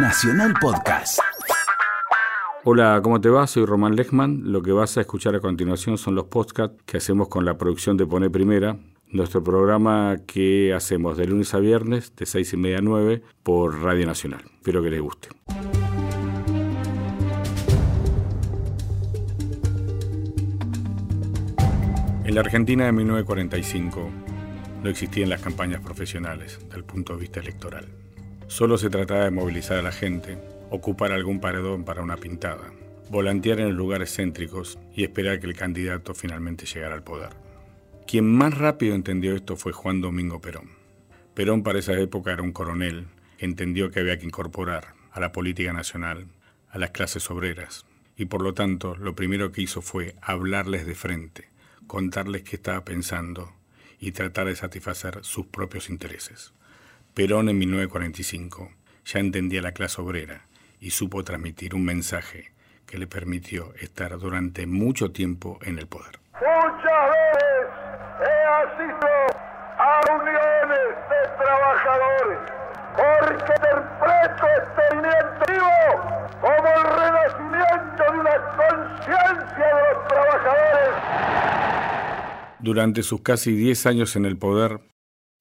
Nacional Podcast. Hola, ¿cómo te va? Soy Román Lechman. Lo que vas a escuchar a continuación son los podcasts que hacemos con la producción de Pone Primera, nuestro programa que hacemos de lunes a viernes de 6 y media a 9 por Radio Nacional. Espero que les guste. En la Argentina de 1945 no existían las campañas profesionales desde el punto de vista electoral. Solo se trataba de movilizar a la gente, ocupar algún paredón para una pintada, volantear en los lugares céntricos y esperar que el candidato finalmente llegara al poder. Quien más rápido entendió esto fue Juan Domingo Perón. Perón para esa época era un coronel que entendió que había que incorporar a la política nacional a las clases obreras y por lo tanto lo primero que hizo fue hablarles de frente, contarles qué estaba pensando y tratar de satisfacer sus propios intereses. Perón en 1945 ya entendía la clase obrera y supo transmitir un mensaje que le permitió estar durante mucho tiempo en el poder. Muchas veces he asistido a uniones de trabajadores porque interpreto este vivo como el renacimiento de una conciencia de los trabajadores. Durante sus casi 10 años en el poder,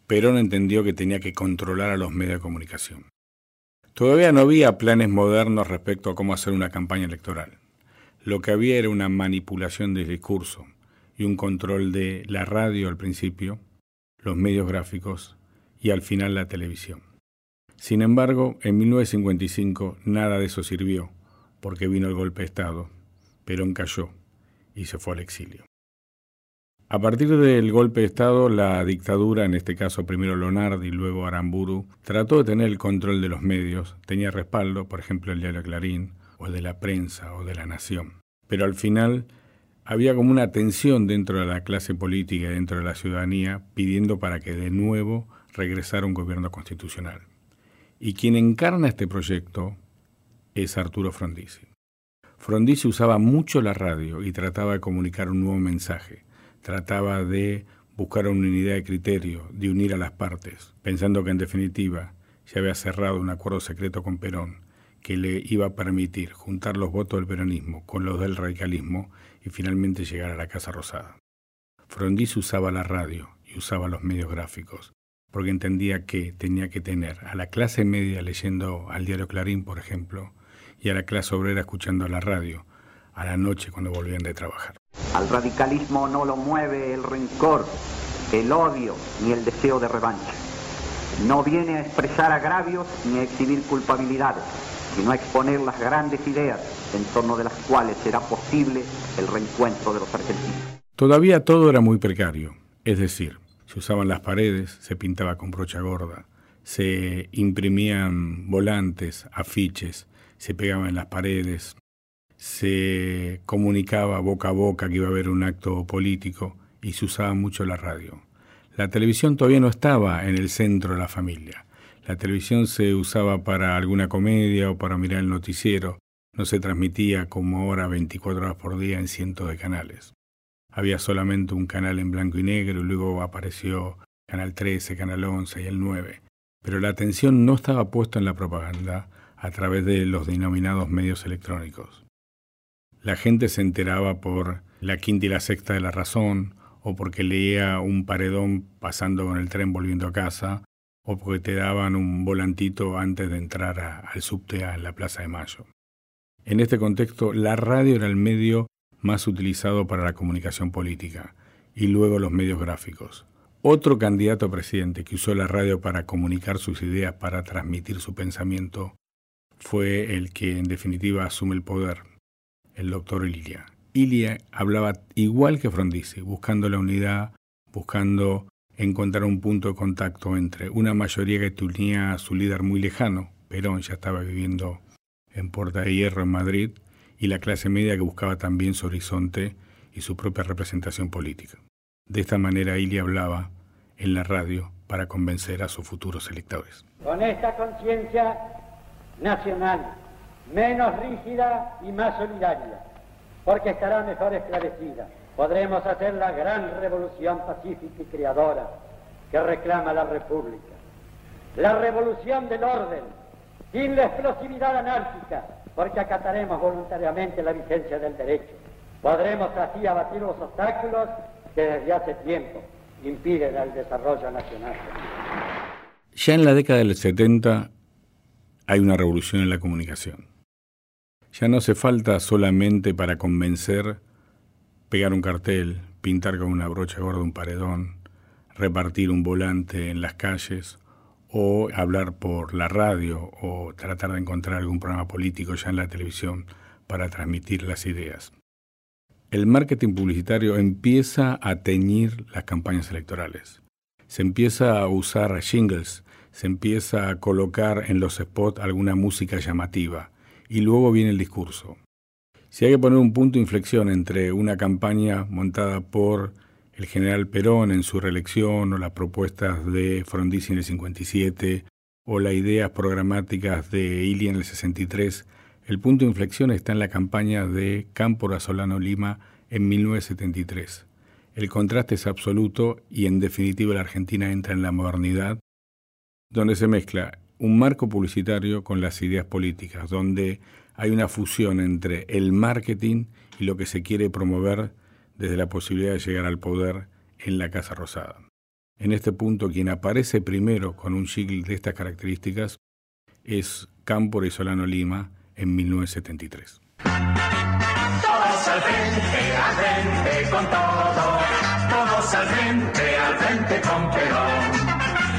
Perón entendió que tenía que controlar a los medios de comunicación. Todavía no había planes modernos respecto a cómo hacer una campaña electoral. Lo que había era una manipulación del discurso y un control de la radio al principio, los medios gráficos y al final la televisión. Sin embargo, en 1955 nada de eso sirvió, porque vino el golpe de Estado, Perón cayó y se fue al exilio. A partir del golpe de Estado, la dictadura, en este caso primero Lonardi y luego Aramburu, trató de tener el control de los medios, tenía respaldo, por ejemplo, el diario Clarín, o de la prensa, o de la Nación. Pero al final había como una tensión dentro de la clase política y dentro de la ciudadanía pidiendo para que de nuevo regresara un gobierno constitucional. Y quien encarna este proyecto es Arturo Frondizi. Frondizi usaba mucho la radio y trataba de comunicar un nuevo mensaje trataba de buscar una unidad de criterio, de unir a las partes, pensando que en definitiva se había cerrado un acuerdo secreto con Perón que le iba a permitir juntar los votos del peronismo con los del radicalismo y finalmente llegar a la Casa Rosada. Frondiz usaba la radio y usaba los medios gráficos, porque entendía que tenía que tener a la clase media leyendo al diario Clarín, por ejemplo, y a la clase obrera escuchando la radio, a la noche cuando volvían de trabajar. Al radicalismo no lo mueve el rencor, el odio ni el deseo de revancha. No viene a expresar agravios ni a exhibir culpabilidades, sino a exponer las grandes ideas en torno de las cuales será posible el reencuentro de los argentinos. Todavía todo era muy precario, es decir, se usaban las paredes, se pintaba con brocha gorda, se imprimían volantes, afiches, se pegaban en las paredes, se comunicaba boca a boca que iba a haber un acto político y se usaba mucho la radio. La televisión todavía no estaba en el centro de la familia. La televisión se usaba para alguna comedia o para mirar el noticiero. No se transmitía como ahora 24 horas por día en cientos de canales. Había solamente un canal en blanco y negro y luego apareció Canal 13, Canal 11 y el 9. Pero la atención no estaba puesta en la propaganda a través de los denominados medios electrónicos. La gente se enteraba por la quinta y la sexta de la razón, o porque leía un paredón pasando con el tren volviendo a casa, o porque te daban un volantito antes de entrar al subte en la Plaza de Mayo. En este contexto, la radio era el medio más utilizado para la comunicación política, y luego los medios gráficos. Otro candidato a presidente que usó la radio para comunicar sus ideas, para transmitir su pensamiento, fue el que en definitiva asume el poder, el doctor Ilia. Ilia hablaba igual que Frondizi, buscando la unidad, buscando encontrar un punto de contacto entre una mayoría que tenía a su líder muy lejano, Perón ya estaba viviendo en Puerta de Hierro en Madrid, y la clase media que buscaba también su horizonte y su propia representación política. De esta manera Ilia hablaba en la radio para convencer a sus futuros electores. Con esta conciencia nacional menos rígida y más solidaria, porque estará mejor esclarecida. Podremos hacer la gran revolución pacífica y creadora que reclama la República. La revolución del orden, sin la explosividad anárquica, porque acataremos voluntariamente la vigencia del derecho. Podremos así abatir los obstáculos que desde hace tiempo impiden el desarrollo nacional. Ya en la década del 70 hay una revolución en la comunicación. Ya no hace falta solamente para convencer pegar un cartel, pintar con una brocha gorda un paredón, repartir un volante en las calles o hablar por la radio o tratar de encontrar algún programa político ya en la televisión para transmitir las ideas. El marketing publicitario empieza a teñir las campañas electorales. Se empieza a usar jingles, se empieza a colocar en los spots alguna música llamativa y luego viene el discurso. Si hay que poner un punto de inflexión entre una campaña montada por el general Perón en su reelección o las propuestas de Frondizi en el 57 o las ideas programáticas de Ili en el 63, el punto de inflexión está en la campaña de Cámpora Solano Lima en 1973. El contraste es absoluto y en definitiva la Argentina entra en la modernidad, donde se mezcla un marco publicitario con las ideas políticas, donde hay una fusión entre el marketing y lo que se quiere promover desde la posibilidad de llegar al poder en la Casa Rosada. En este punto, quien aparece primero con un sigil de estas características es Cámpora y Solano Lima en 1973. Todos al frente, al frente con todo, todos al frente, al frente con.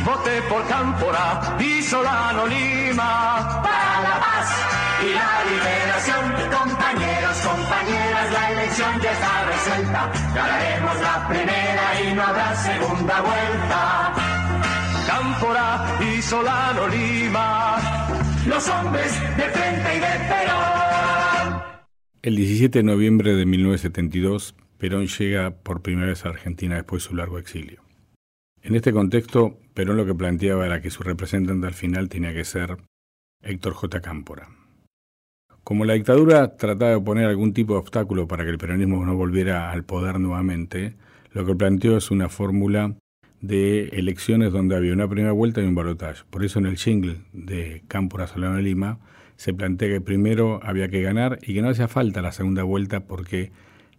Voté por Cámpora y Solano Lima para la paz y la liberación. Compañeros, compañeras, la elección ya está resuelta. Ganaremos la primera y no habrá segunda vuelta. Cámpora y Solano Lima, los hombres de frente y de Perón. El 17 de noviembre de 1972, Perón llega por primera vez a Argentina después de su largo exilio. En este contexto, Perón lo que planteaba era que su representante al final tenía que ser Héctor J. Cámpora. Como la dictadura trataba de poner algún tipo de obstáculo para que el peronismo no volviera al poder nuevamente, lo que planteó es una fórmula de elecciones donde había una primera vuelta y un balotaje. Por eso en el jingle de Cámpora Solano Lima se plantea que primero había que ganar y que no hacía falta la segunda vuelta porque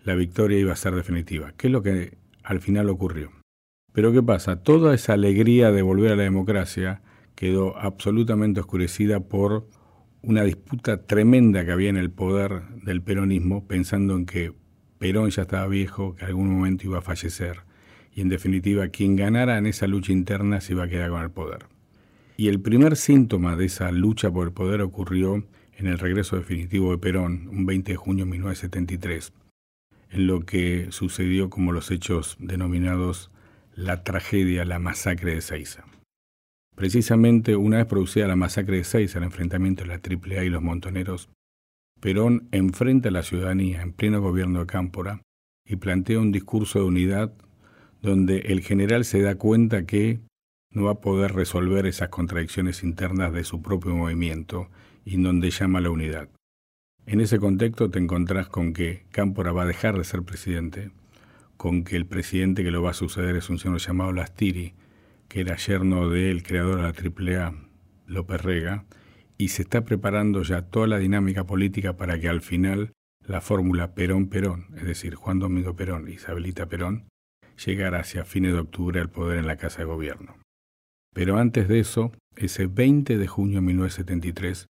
la victoria iba a ser definitiva, que es lo que al final ocurrió. Pero ¿qué pasa? Toda esa alegría de volver a la democracia quedó absolutamente oscurecida por una disputa tremenda que había en el poder del peronismo, pensando en que Perón ya estaba viejo, que algún momento iba a fallecer, y en definitiva quien ganara en esa lucha interna se iba a quedar con el poder. Y el primer síntoma de esa lucha por el poder ocurrió en el regreso definitivo de Perón, un 20 de junio de 1973, en lo que sucedió como los hechos denominados la tragedia, la masacre de Seiza. Precisamente una vez producida la masacre de Seis, el enfrentamiento de la AAA y los montoneros, Perón enfrenta a la ciudadanía en pleno gobierno de Cámpora y plantea un discurso de unidad donde el general se da cuenta que no va a poder resolver esas contradicciones internas de su propio movimiento y donde llama a la unidad. En ese contexto te encontrás con que Cámpora va a dejar de ser presidente, con que el presidente que lo va a suceder es un señor llamado Lastiri, que era yerno del creador de la AAA, López Rega, y se está preparando ya toda la dinámica política para que al final la fórmula Perón-Perón, es decir, Juan Domingo Perón Isabelita Perón, llegara hacia fines de octubre al poder en la Casa de Gobierno. Pero antes de eso, ese 20 de junio de 1973,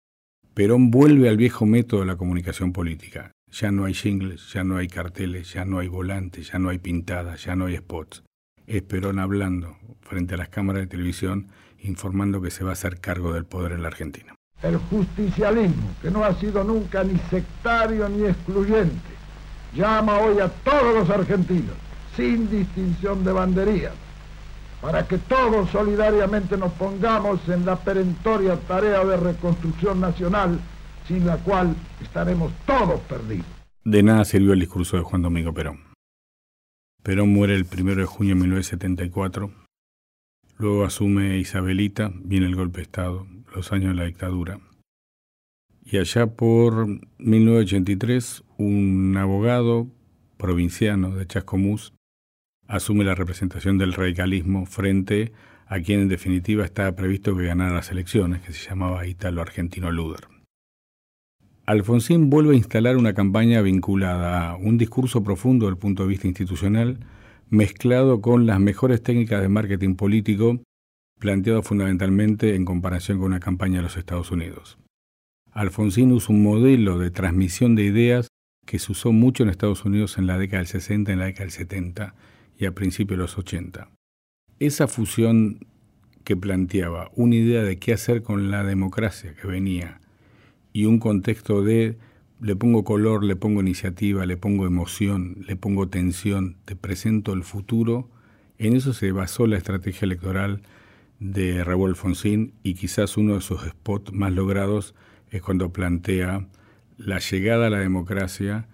Perón vuelve al viejo método de la comunicación política. Ya no hay jingles, ya no hay carteles, ya no hay volantes, ya no hay pintadas, ya no hay spots es Perón hablando frente a las cámaras de televisión informando que se va a hacer cargo del poder en la Argentina. El justicialismo, que no ha sido nunca ni sectario ni excluyente, llama hoy a todos los argentinos, sin distinción de banderías, para que todos solidariamente nos pongamos en la perentoria tarea de reconstrucción nacional, sin la cual estaremos todos perdidos. De nada sirvió el discurso de Juan Domingo Perón. Perón muere el 1 de junio de 1974. Luego asume Isabelita, viene el golpe de Estado, los años de la dictadura. Y allá por 1983, un abogado provinciano de Chascomús asume la representación del radicalismo frente a quien en definitiva estaba previsto que ganara las elecciones, que se llamaba Italo Argentino Luder. Alfonsín vuelve a instalar una campaña vinculada a un discurso profundo desde el punto de vista institucional, mezclado con las mejores técnicas de marketing político, planteado fundamentalmente en comparación con una campaña de los Estados Unidos. Alfonsín usa un modelo de transmisión de ideas que se usó mucho en Estados Unidos en la década del 60, en la década del 70 y a principios de los 80. Esa fusión que planteaba una idea de qué hacer con la democracia que venía y un contexto de le pongo color, le pongo iniciativa, le pongo emoción, le pongo tensión, te presento el futuro, en eso se basó la estrategia electoral de Raúl Alfonsín y quizás uno de sus spots más logrados es cuando plantea la llegada a la democracia,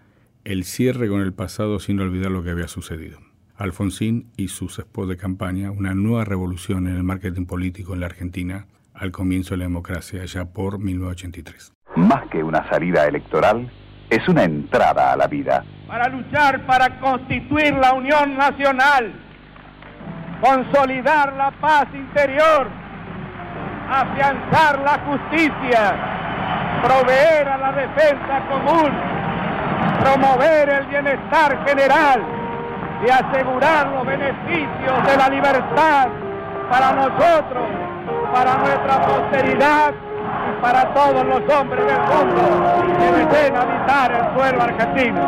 el cierre con el pasado sin olvidar lo que había sucedido. Alfonsín y sus spots de campaña, una nueva revolución en el marketing político en la Argentina al comienzo de la democracia, ya por 1983 más que una salida electoral, es una entrada a la vida. Para luchar para constituir la unión nacional, consolidar la paz interior, afianzar la justicia, proveer a la defensa común, promover el bienestar general y asegurar los beneficios de la libertad para nosotros, para nuestra posteridad para todos los hombres del mundo que deseen habitar el suelo argentino.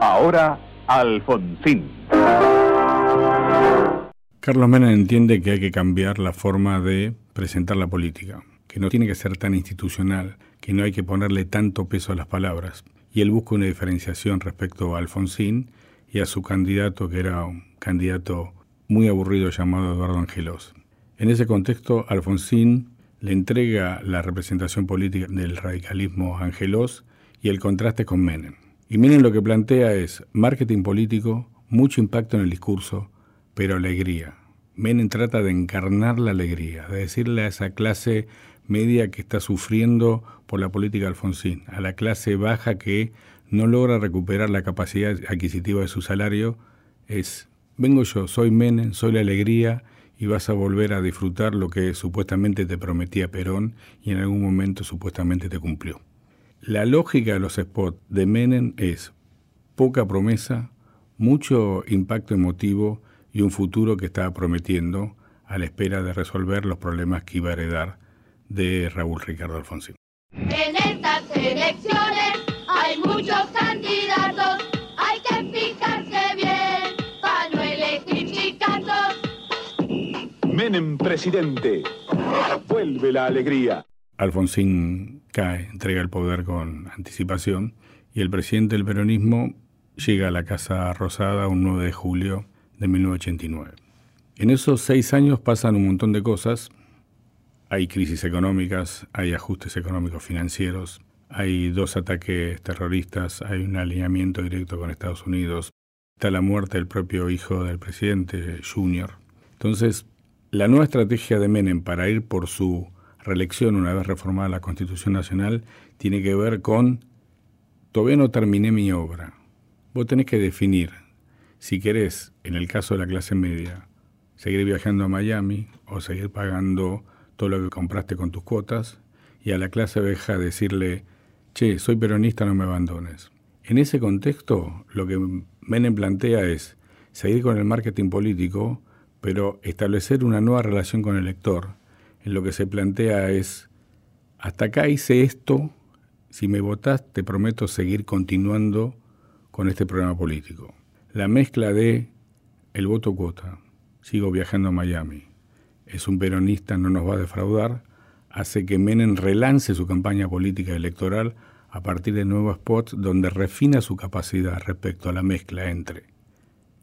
Ahora, Alfonsín. Carlos Menem entiende que hay que cambiar la forma de presentar la política, que no tiene que ser tan institucional, que no hay que ponerle tanto peso a las palabras. Y él busca una diferenciación respecto a Alfonsín y a su candidato, que era un candidato muy aburrido llamado Eduardo Angelos. En ese contexto, Alfonsín le entrega la representación política del radicalismo a Angelos y el contraste con Menem. Y Menem lo que plantea es marketing político, mucho impacto en el discurso, pero alegría. Menem trata de encarnar la alegría, de decirle a esa clase media que está sufriendo por la política de Alfonsín, a la clase baja que no logra recuperar la capacidad adquisitiva de su salario, es, vengo yo, soy Menem, soy la alegría, y vas a volver a disfrutar lo que supuestamente te prometía Perón y en algún momento supuestamente te cumplió. La lógica de los spots de Menem es poca promesa, mucho impacto emotivo y un futuro que estaba prometiendo a la espera de resolver los problemas que iba a heredar de Raúl Ricardo Alfonsín. Menem presidente. Vuelve la alegría. Alfonsín cae, entrega el poder con anticipación y el presidente del peronismo llega a la Casa Rosada un 9 de julio de 1989. En esos seis años pasan un montón de cosas. Hay crisis económicas, hay ajustes económicos financieros, hay dos ataques terroristas, hay un alineamiento directo con Estados Unidos, está la muerte del propio hijo del presidente, Junior. Entonces, la nueva estrategia de Menem para ir por su reelección una vez reformada la Constitución Nacional tiene que ver con, todavía no terminé mi obra. Vos tenés que definir si querés, en el caso de la clase media, seguir viajando a Miami o seguir pagando todo lo que compraste con tus cuotas, y a la clase vieja decirle, che, soy peronista, no me abandones. En ese contexto, lo que Menem plantea es seguir con el marketing político, pero establecer una nueva relación con el lector, en lo que se plantea es, hasta acá hice esto, si me votás te prometo seguir continuando con este programa político. La mezcla de el voto cuota, sigo viajando a Miami, es un peronista, no nos va a defraudar, hace que Menem relance su campaña política electoral a partir de nuevos spots donde refina su capacidad respecto a la mezcla entre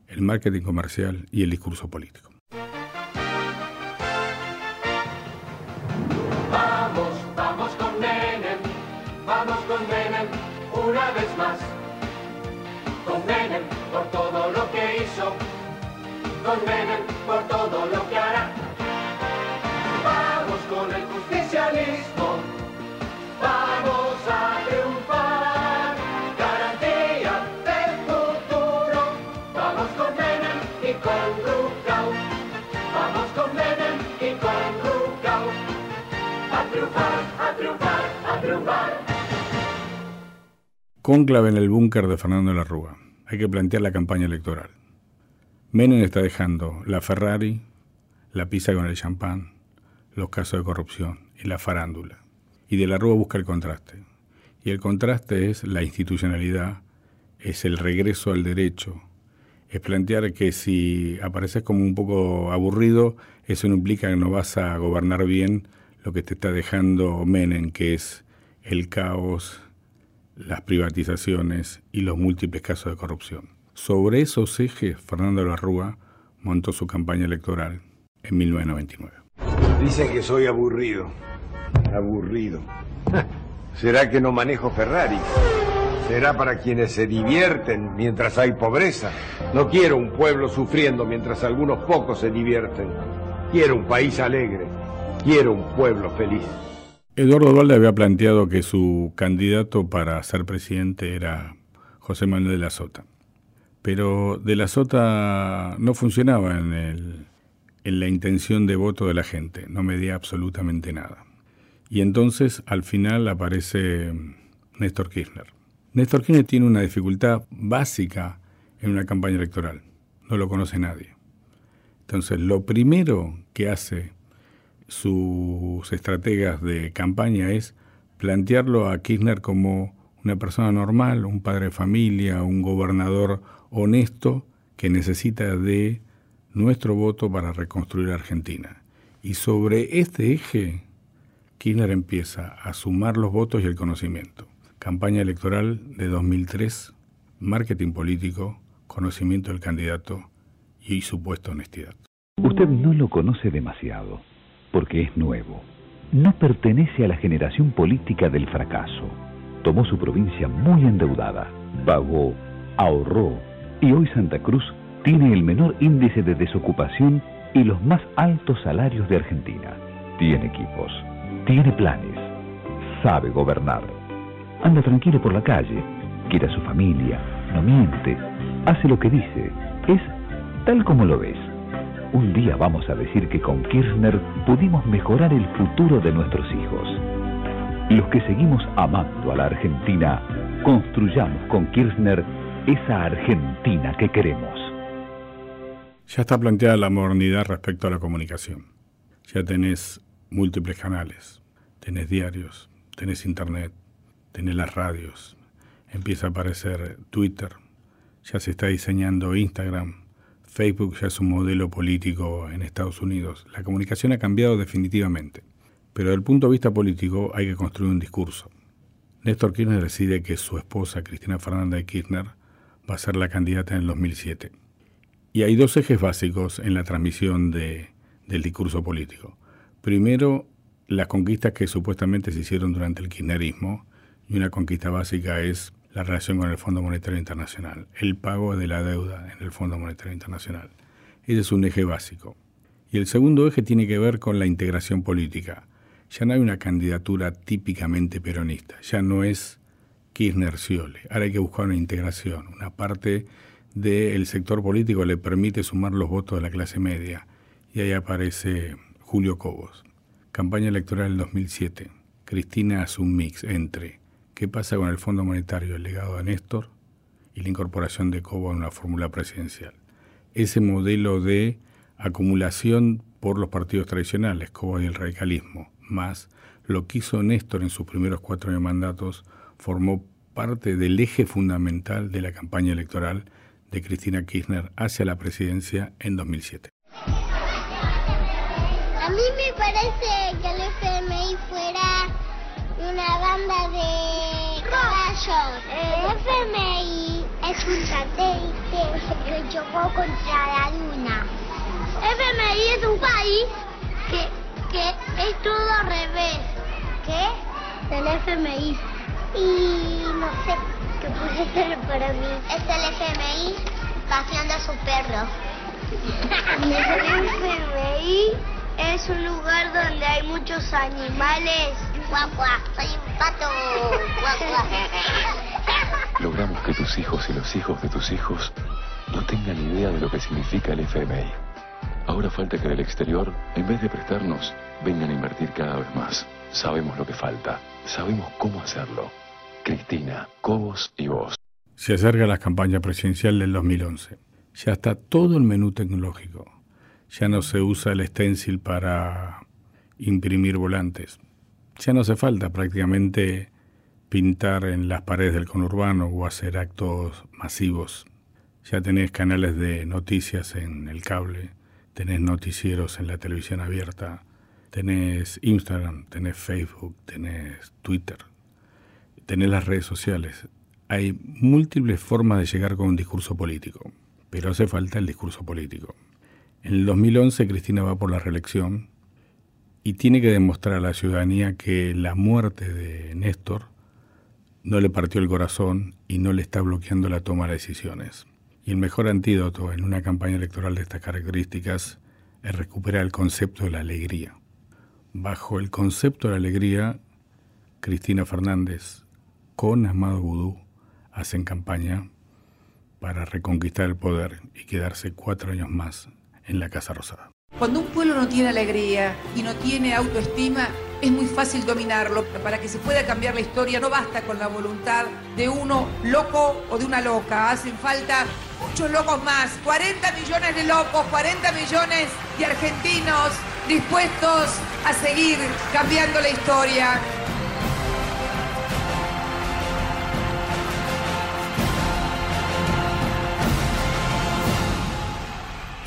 el marketing comercial y el discurso político. condenan por todo lo que hará. Vamos con el justicialismo, vamos a triunfar. Garantía del futuro, vamos con Menem y con Rucau. Vamos con Menem y con Rucau. A triunfar, a triunfar, a triunfar. Cónclave en el búnker de Fernando de la Rúa. Hay que plantear la campaña electoral. Menem está dejando la Ferrari, la pizza con el champán, los casos de corrupción y la farándula. Y de la Rúa busca el contraste. Y el contraste es la institucionalidad, es el regreso al derecho, es plantear que si apareces como un poco aburrido, eso no implica que no vas a gobernar bien lo que te está dejando Menem, que es el caos, las privatizaciones y los múltiples casos de corrupción. Sobre esos ejes, Fernando Larrúa montó su campaña electoral en 1999. Dicen que soy aburrido. Aburrido. ¿Será que no manejo Ferrari? ¿Será para quienes se divierten mientras hay pobreza? No quiero un pueblo sufriendo mientras algunos pocos se divierten. Quiero un país alegre. Quiero un pueblo feliz. Eduardo Dualde había planteado que su candidato para ser presidente era José Manuel de la Sota. Pero de la Sota no funcionaba en, el, en la intención de voto de la gente, no medía absolutamente nada. Y entonces al final aparece Néstor Kirchner. Néstor Kirchner tiene una dificultad básica en una campaña electoral, no lo conoce nadie. Entonces lo primero que hace sus estrategas de campaña es plantearlo a Kirchner como una persona normal, un padre de familia, un gobernador honesto que necesita de nuestro voto para reconstruir Argentina. Y sobre este eje, Kirchner empieza a sumar los votos y el conocimiento. Campaña electoral de 2003, marketing político, conocimiento del candidato y supuesta honestidad. Usted no lo conoce demasiado porque es nuevo. No pertenece a la generación política del fracaso. Tomó su provincia muy endeudada, pagó, ahorró y hoy Santa Cruz tiene el menor índice de desocupación y los más altos salarios de Argentina. Tiene equipos, tiene planes, sabe gobernar. Anda tranquilo por la calle, quiere a su familia, no miente, hace lo que dice, es tal como lo ves. Un día vamos a decir que con Kirchner pudimos mejorar el futuro de nuestros hijos. Los que seguimos amando a la Argentina, construyamos con Kirchner esa Argentina que queremos. Ya está planteada la modernidad respecto a la comunicación. Ya tenés múltiples canales, tenés diarios, tenés internet, tenés las radios, empieza a aparecer Twitter, ya se está diseñando Instagram, Facebook ya es un modelo político en Estados Unidos. La comunicación ha cambiado definitivamente. Pero desde el punto de vista político hay que construir un discurso. Néstor Kirchner decide que su esposa, Cristina Fernández de Kirchner, va a ser la candidata en el 2007. Y hay dos ejes básicos en la transmisión de, del discurso político. Primero, las conquistas que supuestamente se hicieron durante el kirchnerismo, y una conquista básica es la relación con el Fondo Monetario Internacional, el pago de la deuda en el Fondo Monetario Internacional. Ese es un eje básico. Y el segundo eje tiene que ver con la integración política. Ya no hay una candidatura típicamente peronista, ya no es Kirchner-Sciole. Ahora hay que buscar una integración, una parte del sector político le permite sumar los votos de la clase media. Y ahí aparece Julio Cobos. Campaña electoral del 2007. Cristina hace un mix entre qué pasa con el Fondo Monetario, el legado de Néstor y la incorporación de Cobo en una fórmula presidencial. Ese modelo de acumulación por los partidos tradicionales, Cobo y el radicalismo, más lo que hizo Néstor en sus primeros cuatro mandatos, formó parte del eje fundamental de la campaña electoral de Cristina Kirchner hacia la presidencia en 2007. A mí me parece que el FMI fuera una banda de el FMI es un satélite que chocó contra la luna. FMI es un país que, que es todo al revés. ¿Qué? El FMI. Y no sé qué puede ser para mí. Es el FMI paseando a su perro. el FMI es un lugar donde hay muchos animales Guau, soy un pato. Logramos que tus hijos y los hijos de tus hijos no tengan idea de lo que significa el FMI. Ahora falta que del exterior, en vez de prestarnos, vengan a invertir cada vez más. sabemos lo que falta, sabemos cómo hacerlo. Cristina, Cobos y vos. Se acerca la campaña presidencial del 2011. Ya está todo el menú tecnológico. Ya no se usa el stencil para imprimir volantes. Ya no hace falta prácticamente pintar en las paredes del conurbano o hacer actos masivos. Ya tenés canales de noticias en el cable, tenés noticieros en la televisión abierta, tenés Instagram, tenés Facebook, tenés Twitter, tenés las redes sociales. Hay múltiples formas de llegar con un discurso político, pero hace falta el discurso político. En el 2011 Cristina va por la reelección y tiene que demostrar a la ciudadanía que la muerte de Néstor no le partió el corazón y no le está bloqueando la toma de decisiones. Y el mejor antídoto en una campaña electoral de estas características es recuperar el concepto de la alegría. Bajo el concepto de la alegría, Cristina Fernández con Amado Vudú hacen campaña para reconquistar el poder y quedarse cuatro años más en la Casa Rosada. Cuando un pueblo no tiene alegría y no tiene autoestima, es muy fácil dominarlo. Para que se pueda cambiar la historia no basta con la voluntad de uno loco o de una loca. Hacen falta muchos locos más. 40 millones de locos, 40 millones de argentinos dispuestos a seguir cambiando la historia.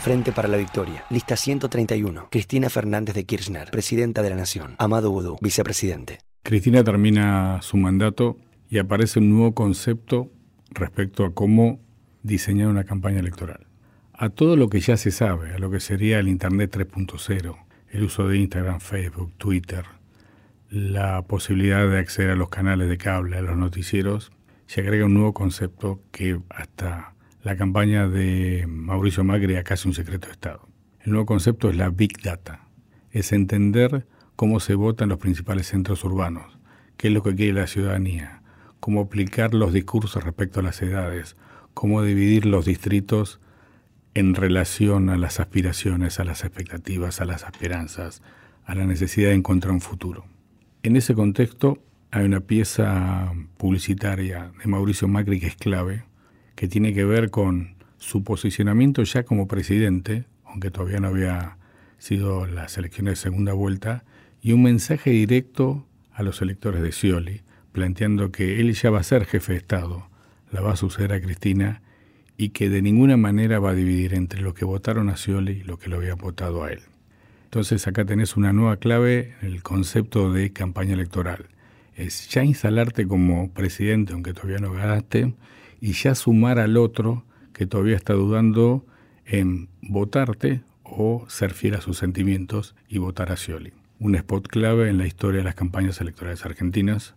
Frente para la Victoria. Lista 131. Cristina Fernández de Kirchner, Presidenta de la Nación. Amado Vudú, Vicepresidente. Cristina termina su mandato y aparece un nuevo concepto respecto a cómo diseñar una campaña electoral. A todo lo que ya se sabe, a lo que sería el Internet 3.0, el uso de Instagram, Facebook, Twitter, la posibilidad de acceder a los canales de cable, a los noticieros, se agrega un nuevo concepto que hasta la campaña de Mauricio Macri a casi un secreto de Estado. El nuevo concepto es la Big Data, es entender cómo se vota en los principales centros urbanos, qué es lo que quiere la ciudadanía, cómo aplicar los discursos respecto a las edades, cómo dividir los distritos en relación a las aspiraciones, a las expectativas, a las esperanzas, a la necesidad de encontrar un futuro. En ese contexto hay una pieza publicitaria de Mauricio Macri que es clave, que tiene que ver con su posicionamiento ya como presidente, aunque todavía no había sido las elecciones de segunda vuelta, y un mensaje directo a los electores de Scioli, planteando que él ya va a ser jefe de Estado, la va a suceder a Cristina y que de ninguna manera va a dividir entre los que votaron a Scioli y los que lo habían votado a él. Entonces acá tenés una nueva clave en el concepto de campaña electoral. Es ya instalarte como presidente, aunque todavía no ganaste, y ya sumar al otro que todavía está dudando en votarte o ser fiel a sus sentimientos y votar a Scioli. Un spot clave en la historia de las campañas electorales argentinas.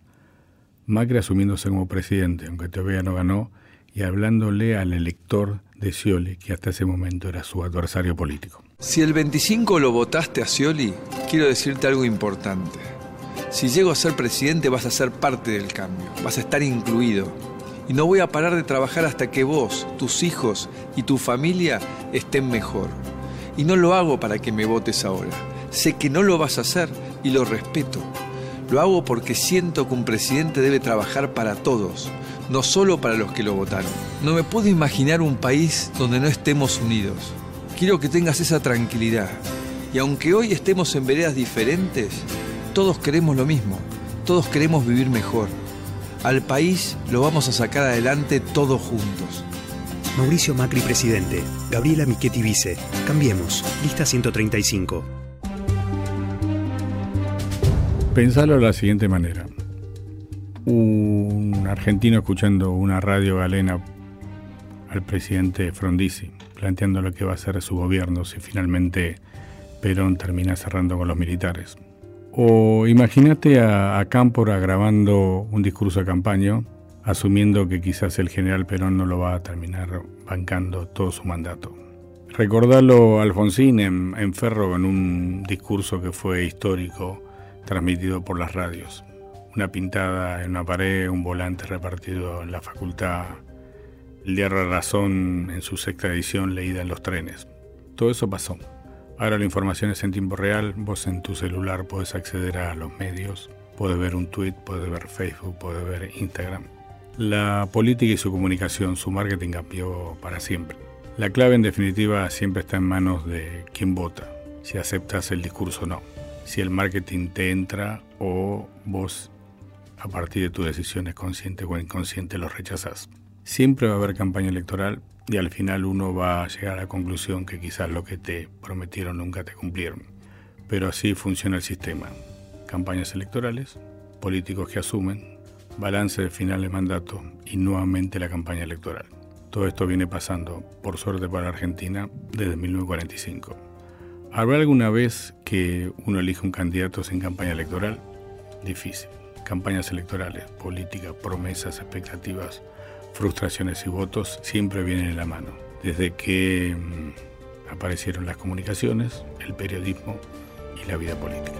Macri asumiéndose como presidente, aunque todavía no ganó, y hablándole al elector de Scioli, que hasta ese momento era su adversario político. Si el 25 lo votaste a Scioli, quiero decirte algo importante. Si llego a ser presidente vas a ser parte del cambio, vas a estar incluido y no voy a parar de trabajar hasta que vos, tus hijos y tu familia estén mejor. Y no lo hago para que me votes ahora. Sé que no lo vas a hacer y lo respeto. Lo hago porque siento que un presidente debe trabajar para todos, no solo para los que lo votaron. No me puedo imaginar un país donde no estemos unidos. Quiero que tengas esa tranquilidad. Y aunque hoy estemos en veredas diferentes, todos queremos lo mismo. Todos queremos vivir mejor. Al país lo vamos a sacar adelante todos juntos. Mauricio Macri, presidente. Gabriela Michetti, vice. Cambiemos. Lista 135. Pensalo de la siguiente manera. Un argentino escuchando una radio galena al presidente Frondizi, planteando lo que va a hacer su gobierno si finalmente Perón termina cerrando con los militares. O imagínate a, a Cámpora grabando un discurso de campaña, asumiendo que quizás el general Perón no lo va a terminar bancando todo su mandato. Recordarlo Alfonsín en, en Ferro en un discurso que fue histórico, transmitido por las radios. Una pintada en una pared, un volante repartido en la facultad, el diario Razón en su sexta edición leída en los trenes. Todo eso pasó. Ahora la información es en tiempo real, vos en tu celular podés acceder a los medios, podés ver un tweet, podés ver Facebook, podés ver Instagram. La política y su comunicación, su marketing cambió para siempre. La clave en definitiva siempre está en manos de quien vota, si aceptas el discurso o no, si el marketing te entra o vos a partir de tus decisiones conscientes o inconscientes lo rechazas. Siempre va a haber campaña electoral y al final uno va a llegar a la conclusión que quizás lo que te prometieron nunca te cumplieron. Pero así funciona el sistema. Campañas electorales, políticos que asumen, balance de final de mandato y nuevamente la campaña electoral. Todo esto viene pasando, por suerte para Argentina, desde 1945. ¿Habrá alguna vez que uno elige un candidato sin campaña electoral? Difícil. Campañas electorales, política, promesas, expectativas, frustraciones y votos siempre vienen en la mano. Desde que mm, aparecieron las comunicaciones, el periodismo y la vida política.